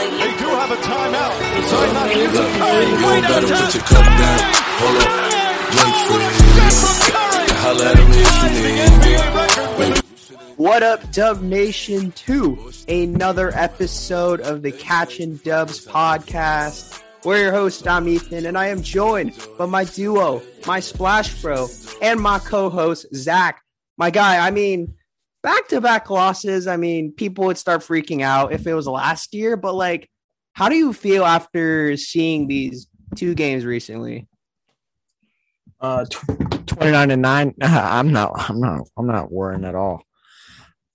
They do have a timeout. Decide not to use it. Look, Curry, you great better attack. put your cup down. Hold up. Wait for Steph from Curry. it. Holla at me if you need me. What up, Dub Nation 2? Another episode of the Catching Dubs podcast. We're your host, I'm Ethan, and I am joined by my duo, my Splash Bro, and my co-host, Zach. My guy, I mean, back-to-back losses. I mean, people would start freaking out if it was last year, but like, how do you feel after seeing these two games recently? Uh, tw- 29 and 9. I'm not I'm not I'm not worrying at all.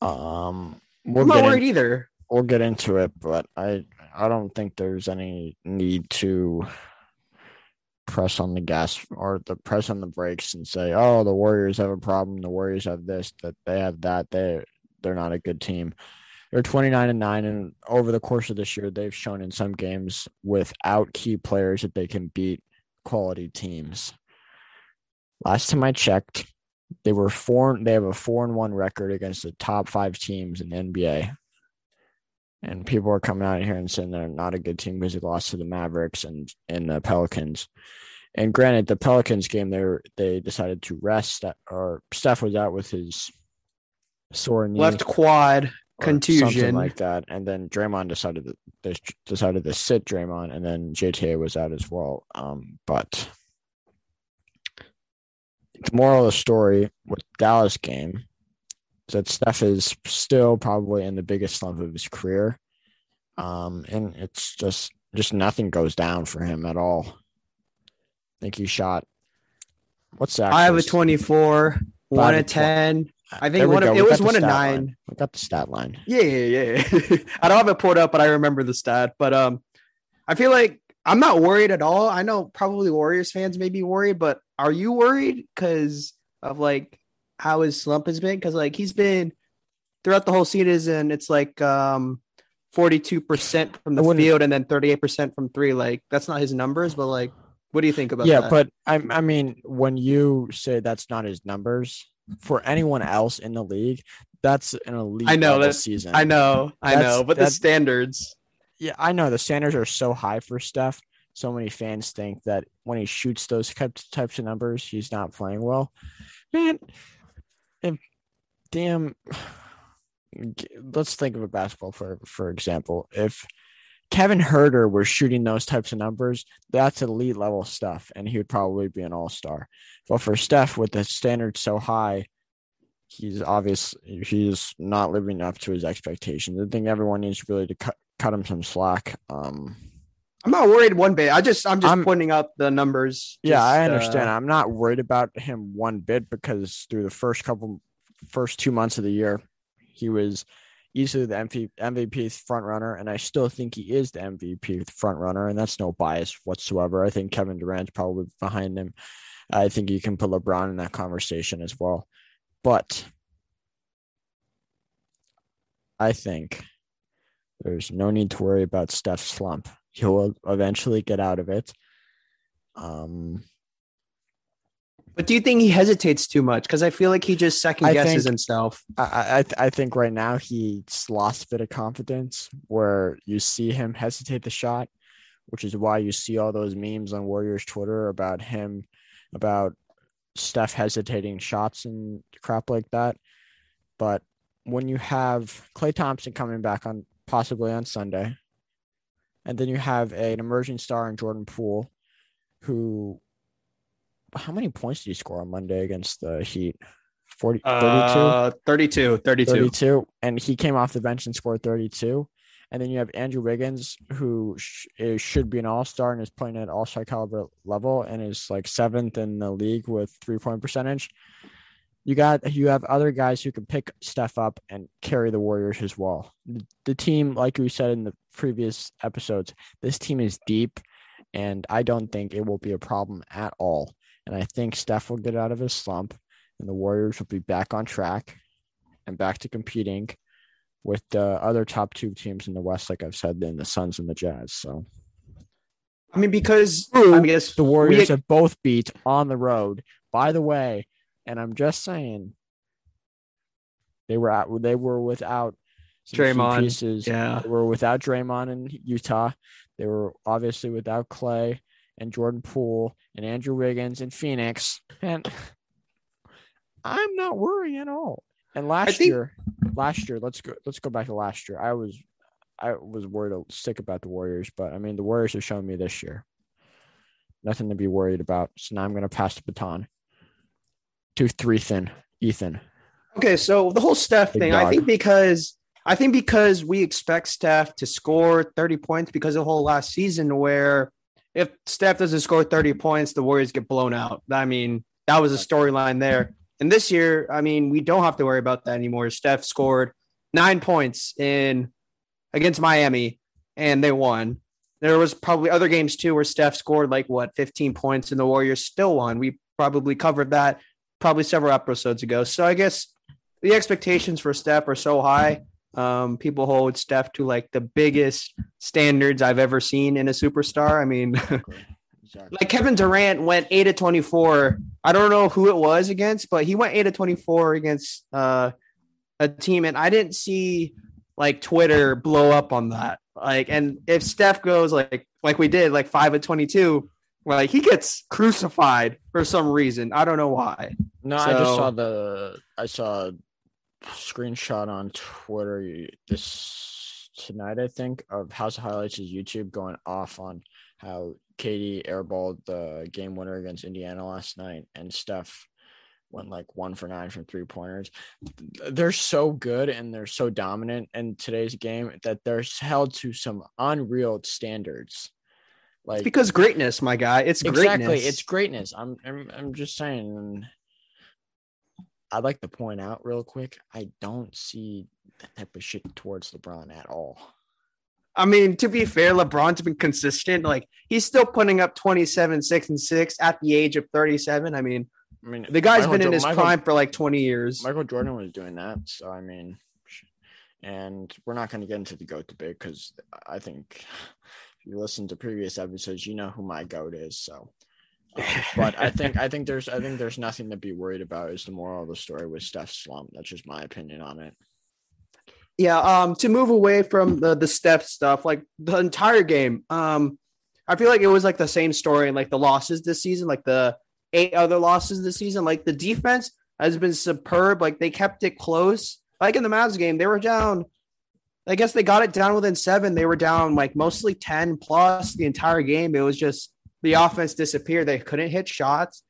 Um we'll I'm not get in- worried either. we'll get into it, but I I don't think there's any need to press on the gas or the press on the brakes and say, "Oh, the Warriors have a problem. The Warriors have this, that they have that. They they're not a good team." They're 29 and 9 and over the course of this year they've shown in some games without key players that they can beat quality teams. Last time I checked, they were four they have a 4 and 1 record against the top 5 teams in the NBA. And people are coming out here and saying they're not a good team because they lost to the Mavericks and and the Pelicans. And granted, the Pelicans game they were, they decided to rest or Steph was out with his sore knee, Left quad contusion. like that, and then Draymond decided to they decided to sit Draymond, and then JTA was out as well. Um, but the moral of the story with Dallas game that Steph is still probably in the biggest slump of his career. Um, and it's just just nothing goes down for him at all. I think he shot. What's that? I have a 24, one to 10. I think one of, it was one of nine. line. We got the stat line. Yeah, yeah, yeah. I don't have it pulled up, but I remember the stat. But um, I feel like I'm not worried at all. I know probably Warriors fans may be worried, but are you worried because of like how his slump has been? Because like he's been throughout the whole season, it's like um 42% from the field and then 38% from three. Like that's not his numbers, but like, what do you think about yeah, that? but I, I mean, when you say that's not his numbers for anyone else in the league, that's an elite. I know, that's- season. I know, I That's- know, but the standards. Yeah, I know the standards are so high for Steph. So many fans think that when he shoots those types of numbers, he's not playing well. Man, if damn, let's think of a basketball for for example. If Kevin Herder were shooting those types of numbers, that's elite level stuff, and he would probably be an all star. But for Steph, with the standards so high, he's obvious he's not living up to his expectations. I think everyone needs really to cut cut him some slack. Um, I'm not worried one bit. I just I'm just I'm- pointing out the numbers. yeah, I uh, understand. I'm not worried about him one bit because through the first couple, first two months of the year, he was easily the MVP, MVP front runner, and I still think he is the MVP front runner, and that's no bias whatsoever. I think Kevin Durant's probably behind him. I think you can put LeBron in that conversation as well, but I think there's no need to worry about Steph's slump. He'll eventually get out of it. Um, But do you think he hesitates too much? Because I feel like he just second guesses think- himself. I I, th- I think right now he's lost a bit of confidence where you see him hesitate the shot, which is why you see all those memes on Warriors Twitter about him, about Steph hesitating shots and crap like that. But when you have Klay Thompson coming back on possibly on Sunday, and then you have an emerging star in Jordan Poole, who how many points did he score on Monday against the Heat? 40, 32? Uh, 32, 32. 32 and he came off the bench and scored 32 and then you have andrew wiggins who sh- is, should be an all-star and is playing at all-star caliber level and is like seventh in the league with three-point percentage you got you have other guys who can pick stuff up and carry the warriors as well the, team like we said in the previous episodes this team is deep and i don't think it will be a problem at all and i think steph will get out of his slump and the warriors will be back on track and back to competing with the other top two teams in the West, like I've said, in the Suns and the Jazz. So I mean, because I guess the Warriors we, have both beat on the road. By the way, and I'm just saying, they were out, they were without Draymond, pieces. yeah. They were without Draymond in Utah. They were obviously without Klay and Jordan Poole and Andrew Wiggins in Phoenix. And I'm not worrying at all. And last think- year, last year, let's go let's go back to last year. I was I was worried sick about the Warriors, but I mean the Warriors have shown me this year. Nothing to be worried about. So now I'm gonna pass the baton to three thin Ethan. Okay, so the whole Steph Big thing, I think because I think because we expect Steph to score 30 points because of the whole last season where if Steph doesn't score 30 points, the Warriors get blown out. I mean, that was a storyline there. And this year, I mean, we don't have to worry about that anymore. Steph scored nine points in against Miami and they won. There was probably other games too where Steph scored like what 15 points and the Warriors still won. We probably covered that probably several episodes ago. So I guess the expectations for Steph are so high. Um, people hold Steph to like the biggest standards I've ever seen in a superstar. I mean, Exactly. like Kevin Durant went eight of 24. I don't know who it was against, but he went eight of 24 against uh, a team. And I didn't see like Twitter blow up on that. Like, and if Steph goes like, like we did, like five of 22, like he gets crucified for some reason. I don't know why. No, I just saw the I saw a screenshot on Twitter this tonight, I think, of House of Highlights' is YouTube going off on how KD airballed the game winner against Indiana last night, and Steph went like one for nine from three pointers. They're so good and they're so dominant in today's game that they're held to some unreal standards. Like It's because greatness, my guy. It's greatness. exactly it's greatness i'm i'm, I'm just saying i'd like to point out real quick i don't see that type of shit towards lebron at all I mean, to be fair, LeBron's been consistent. Like he's still putting up 27, 6, and 6 at the age of 37. I mean, i mean the guy's Michael been in his Michael- prime for like 20 years. michael jordan was doing that so i mean and we're not going to get into the goat debate because i think you listen to previous episodes you know who my goat is so um, but I think I think there's I think there's nothing to be worried about. Is the moral of the story with Steph's slump? That's just my opinion on it. Yeah, um, to move away from the the Steph stuff, like the entire game, um, I feel like it was like the same story in like the losses this season, like the eight other losses this season. Like the defense has been superb. Like they kept it close. Like in the Mavs game, they were down. I guess they got it down within seven. They were down like mostly 10 plus the entire game. It was just the offense disappeared. They couldn't hit shots.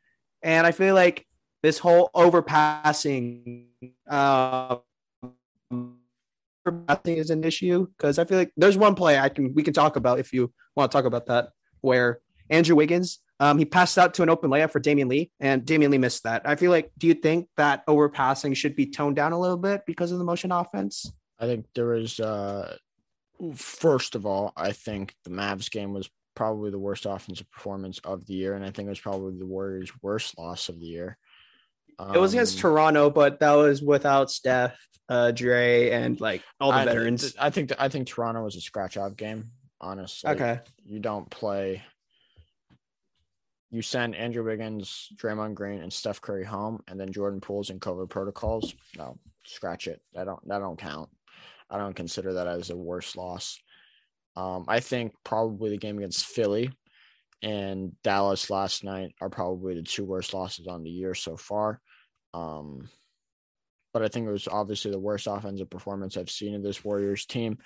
And I feel like this whole overpassing uh, is an issue because I feel like there's one play I can we can talk about if you want to talk about that where Andrew Wiggins um, he passed out to an open layup for Damion Lee and Damion Lee missed that. I feel like do you think that overpassing should be toned down a little bit because of the motion offense? I think there was uh first of all, I think the Mavs game was probably the worst offensive performance of the year, and I think it was probably the Warriors' worst loss of the year. it was against Um, Toronto, but that was without Steph, uh, Dre, and like all the I, veterans. I think I think Toronto was a scratch off game. Honestly, okay. you don't play. You send Andrew Wiggins, Draymond Green, and Steph Curry home, and then Jordan Poole's in COVID protocols. No, scratch it. That don't that don't count. I don't consider that as a worse loss. Um, I think probably the game against Philly and Dallas last night are probably the two worst losses on the year so far. Um, but I think it was obviously the worst offensive performance I've seen of this Warriors team.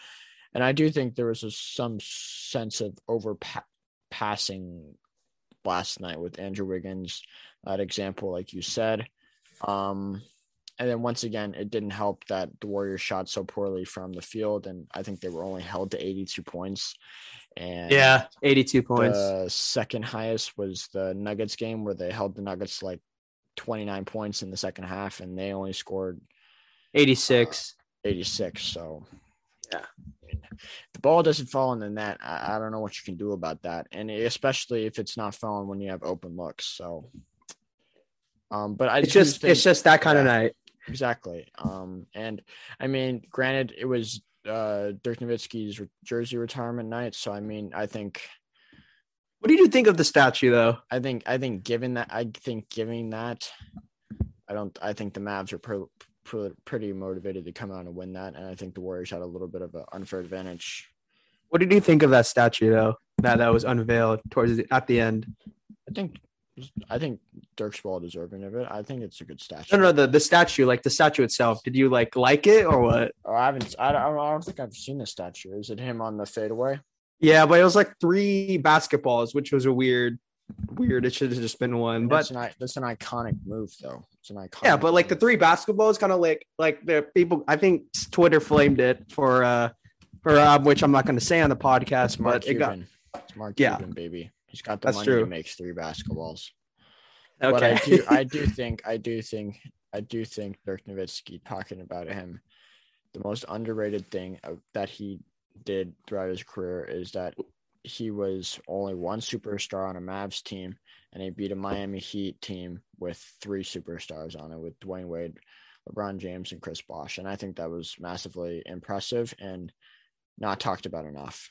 And I do think there was a, some sense of overpassing last night with Andrew Wiggins, that example, like you said. Um, and then once again, it didn't help that the Warriors shot so poorly from the field, and I think they were only held to 82 points. And Yeah, 82 points. the second highest was the Nuggets game, where they held the Nuggets like 29 points in the second half, and they only scored 86. 86. So, Yeah. The ball doesn't fall in the net. I, I don't know what you can do about that, and especially if it's not falling when you have open looks. So, um, but I it's just think- it's just that kind of night. Exactly. Um, and I mean, granted, it was uh Dirk Nowitzki's jersey retirement night, so I mean, I think. What do you think of the statue though? I think I think given that I think giving that I don't I think the Mavs are pro- pr- pretty motivated to come out and win that, and I think the Warriors had a little bit of an unfair advantage. What did you think of that statue though? That that was unveiled towards the, at the end. I think I think Dirk's well deserving of it. I think it's a good statue. No, no, the the statue, like the statue itself. Did you like like it or what? Oh, I haven't. I don't, I don't think I've seen the statue. Is it him on the fadeaway? Yeah, but it was like three basketballs, which was a weird, weird. It should have just been one. But That's an that's an iconic move, though. It's an iconic. yeah, but like the three basketballs, kind of like like the people. I think Twitter flamed it for uh for uh, which I'm not going to say on the podcast, but it got It's Mark Yeah. Cuban, baby. He's got the That's money true. to make three basketballs. But I do, I do think, I do think, I do think Dirk Nowitzki talking about him, the most underrated thing that he did throughout his career is that he was only one superstar on a Mavs team, and he beat a Miami Heat team with three superstars on it, with Dwyane Wade, LeBron James, and Chris Bosh. And I think that was massively impressive and not talked about enough.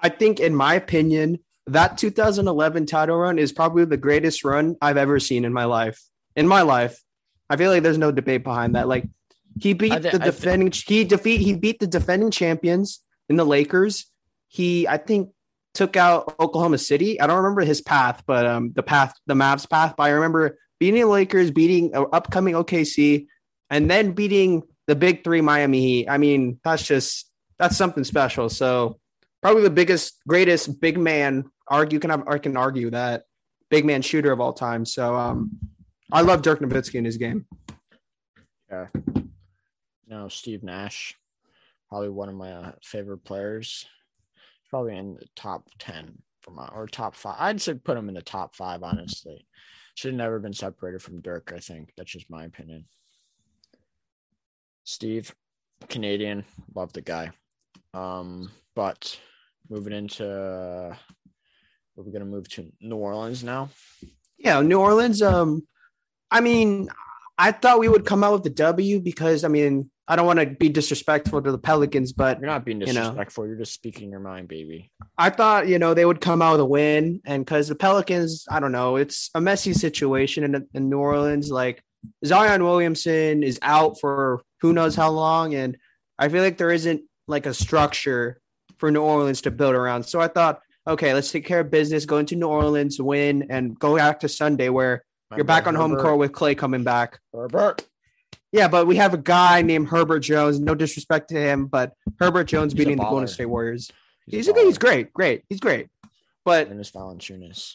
I think, in my opinion, that 2011 title run is probably the greatest run I've ever seen in my life. In my life, I feel like there's no debate behind that. Like he beat I thi- the defending, he defeat, he beat the defending champions in the Lakers. He, I think, took out Oklahoma City. I don't remember his path, but um, the path, the Mavs path. But I remember beating the Lakers, beating uh, upcoming OKC, and then beating the big three Miami Heat. I mean, that's just that's something special. So probably the biggest, greatest big man. Argue can have, I can argue that big man shooter of all time. So um, I love Dirk Nowitzki in his game. Yeah. No, Steve Nash, probably one of my uh, favorite players. Probably in the top ten for my or top five. I'd say put him in the top five. Honestly, should have never been separated from Dirk. I think that's just my opinion. Steve, Canadian, love the guy. Um, but moving into, we're gonna move to New Orleans now. Yeah, New Orleans. Um, I mean, I thought we would come out with the W because I mean, I don't want to be disrespectful to the Pelicans, but You're not being You know. disrespectful. You're just speaking your mind, baby. I thought, you know, they would come out with a win. And because the Pelicans, I don't know, it's a messy situation in, in New Orleans. Like Zion Williamson is out for who knows how long. And I feel like there isn't like a structure for New Orleans to build around. So I thought, okay, let's take care of business, go into New Orleans, win, and go back to Sunday where My you're back on home court with Klay coming back. Herbert. Yeah, but we have a guy named Herbert Jones. No disrespect to him, but Herbert Jones He's beating the Golden. State Warriors. He's, a a, he's great, great. He's great. But Jonas Valanciunas.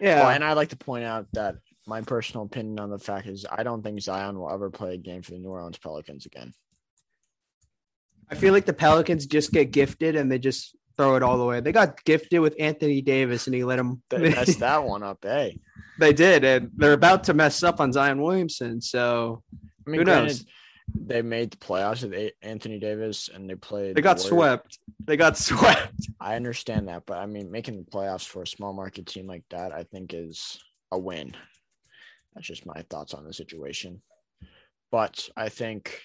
yeah, Well, and I'd like to point out that my personal opinion on the fact is I don't think Zion will ever play a game for the New Orleans Pelicans again. I feel like the Pelicans just get gifted and they just throw it all the way. They got gifted with Anthony Davis and he let him. They messed that one up, eh? they did, and they're about to mess up on Zion Williamson. So I mean, Who granted, knows? They made the playoffs with Anthony Davis and they played. they got the swept. They got swept. I understand that, but I mean, making the playoffs for a small market team like that, I think is a win. That's just my thoughts on the situation. But I think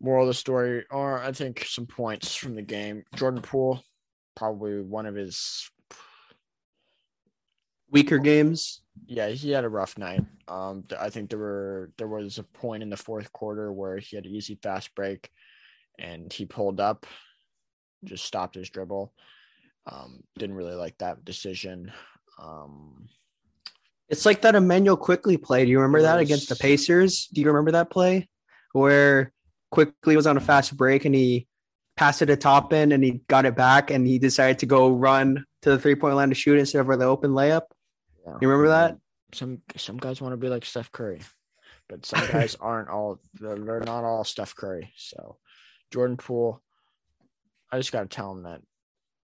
moral of the story, or I think some points from the game. Jordan Poole, probably one of his Weaker games. yeah, he had a rough night. Um, I think there were there was a point in the fourth quarter where he had an easy fast break, and he pulled up, just stopped his dribble. Um, didn't really like that decision. Um, It's like that Immanuel Quickley play. Do you remember that against the Pacers? Do you remember that play where Quickley was on a fast break and he passed it to Toppin and he got it back and he decided to go run to the three point line to shoot instead of the open layup? yeah. You remember that? Some some guys want to be like Steph Curry, but some guys aren't all. They're, they're not all Steph Curry. So, Jordan Poole, I just got to tell him that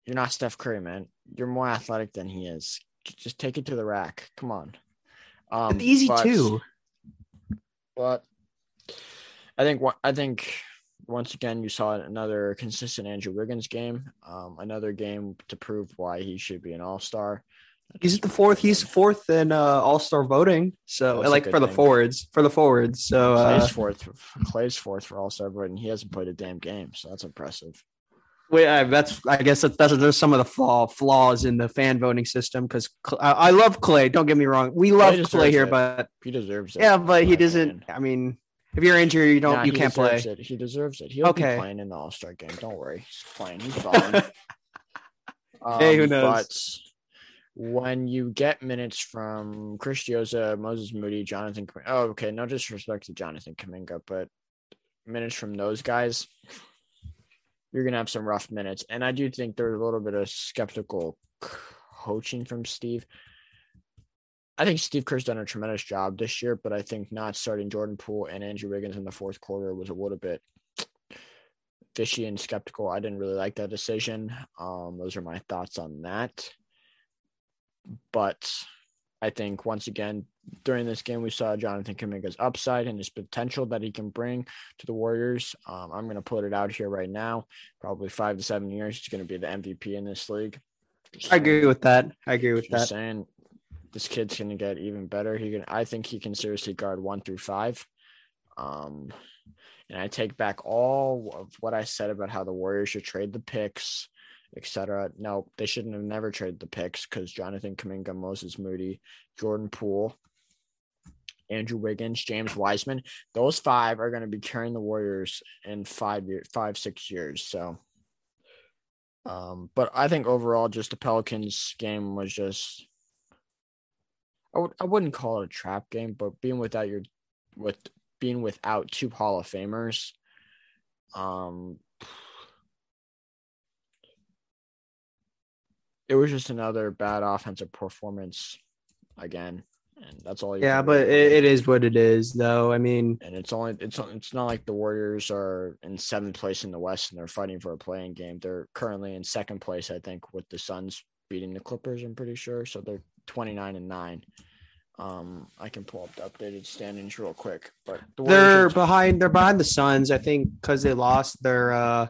you're not Steph Curry, man. You're more athletic than he is. Just take it to the rack. Come on. Um, it's easy but- too. But I think I think once again you saw another consistent Andrew Wiggins game. Um, another game to prove why he should be an All Star. He's the fourth. He's fourth in uh, All Star voting. So That's like for the thing. forwards, for the forwards. So uh, Klay's fourth. Klay's fourth for All Star voting. He hasn't played a damn game, so that's impressive. wait, I, that's I guess that's, that's there's some of the flaw, flaws in the fan voting system because I, I love Klay. Don't get me wrong, we love deserves Klay here, it. but He deserves it. yeah, but he doesn't. I mean, If you're injured, you don't Nah, you can't play. It. He deserves it. He'll Okay. be playing in the All Star game. Don't worry, he's playing. He's fine. Hey, who Um, knows? But when you get minutes from Chris Moses Moody, Jonathan, Kuminga, oh, okay, no disrespect to Jonathan Kuminga, but minutes from those guys, you're gonna have some rough minutes. And I do think there's a little bit of skeptical coaching from Steve. I think Steve Kerr's done a tremendous job this year, but I think not starting Jordan Poole and Andrew Wiggins in the fourth quarter was a little bit fishy and skeptical. I didn't really like that decision. Um, those are my thoughts on that. But I think once again during this game we saw Jonathan Kuminga's upside and his potential that he can bring to the Warriors. Um, I'm going to put it out here right now. Probably five to seven years, he's going to be the MVP in this league. I agree with that. I agree with Just that. saying, this kid's gonna get even better. He can, I think, he can seriously guard one through five. Um, and I take back all of what I said about how the Warriors should trade the picks, etc. No, they shouldn't have never traded the picks because Jonathan Kuminga, Moses Moody, Jordan Poole, Andrew Wiggins, James Wiseman, those five are going to be carrying the Warriors in five years, five six years. So. Um, but I think overall, just the Pelicans game was just I would I wouldn't call it a trap game, but being without your with being without two Hall of Famers, um, it was just another bad offensive performance again, and that's all. You Yeah, but it, it is what it is, though. I mean, and it's only it's it's not like the Warriors are in seventh place in the West and they're fighting for a playing game. They're currently in second place, I think, with the Suns beating the Clippers. I'm pretty sure, so they're 29 and nine. Um, I can pull up the updated standings real quick, but the they're are- behind. They're behind the Suns, I think, because they lost their uh,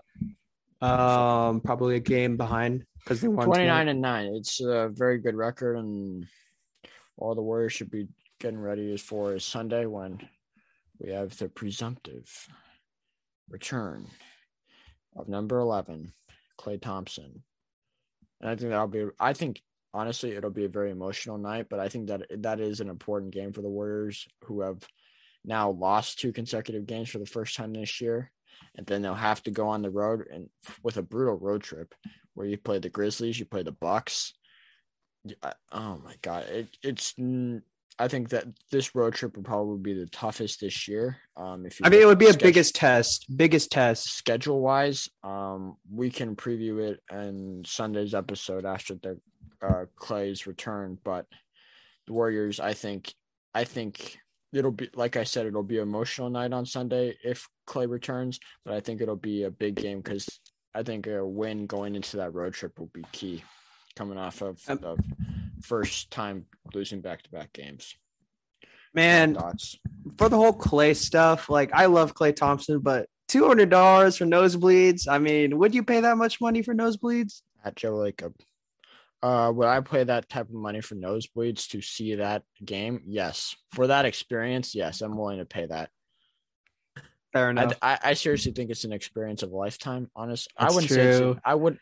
um, probably a game behind because they won 29 and 9 it's a very good record and all the warriors should be getting ready as for is sunday when we have the presumptive return of number 11 klay thompson and i think that'll be i think honestly it'll be a very emotional night but i think that that is an important game for the warriors who have now lost two consecutive games for the first time this year and then they'll have to go on the road and with a brutal road trip where you play the Grizzlies, you play the Bucks. Oh my god, it, it's. I think that this road trip will probably be the toughest this year. Um, if you I mean, it would be a biggest test. Biggest test. schedule wise. Um, we can preview it in Sunday's episode after the uh, Klay's return, but the Warriors, I think, I think it'll be like I said, it'll be an emotional night on Sunday if Klay returns, but I think it'll be a big game because I think a win going into that road trip will be key, coming off of Um, the first time losing back to back games. Man, Thoughts? for the whole Klay stuff, like I love Klay Thompson, but two hundred dollars for nosebleeds. I mean, would you pay that much money for nosebleeds? at Joe Lacob. Uh, would I play that type of money for nosebleeds to see that game? Yes. For that experience, yes, I'm willing to pay that. Fair I, enough. I, I seriously think it's an experience of a lifetime. Honest, I wouldn't say it's. I would,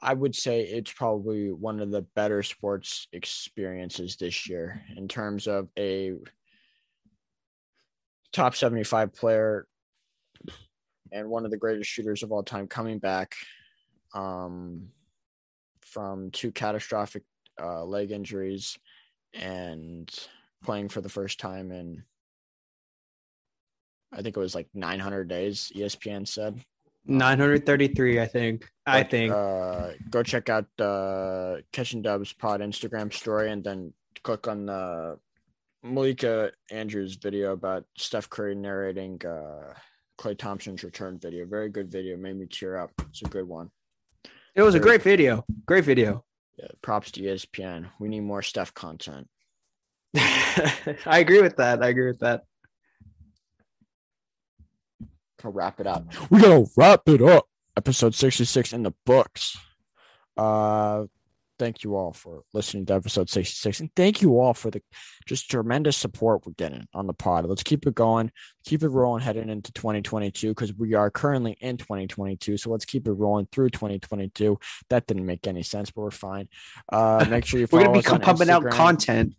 I would say it's probably one of the better sports experiences this year in terms of a top 75 player and one of the greatest shooters of all time coming back um, from two catastrophic uh, leg injuries and playing for the first time in I think it was like 900 days. ESPN said. Nine hundred thirty-three, I think. I think. Uh, go check out the uh, Catching Dubs Pod Instagram story, and then click on the Malika Andrews video about Steph Curry narrating uh, Klay Thompson's return video. Very good video. Made me tear up. It's a good one. It was a great video. Great video. Yeah, props to ESPN. We need more stuff content. I agree with that. I agree with that. to wrap it up. We gotta wrap it up. Episode 66 in the books. Uh thank you all for listening to episode 66. And thank you all for the just tremendous support we're getting on the pod. Let's keep it going, keep it rolling heading into 2022 because we are currently in 2022. So let's keep it rolling through 2022. That didn't make any sense, but we're fine. Uh make sure you We're gonna be us pumping out content.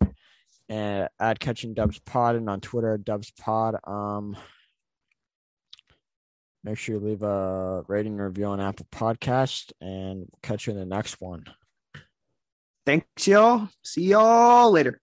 and at catching dubs pod and on Twitter at dubs pod. Um Make sure you leave a rating and review on Apple Podcast and catch you in the next one. Thanks, y'all. See y'all later.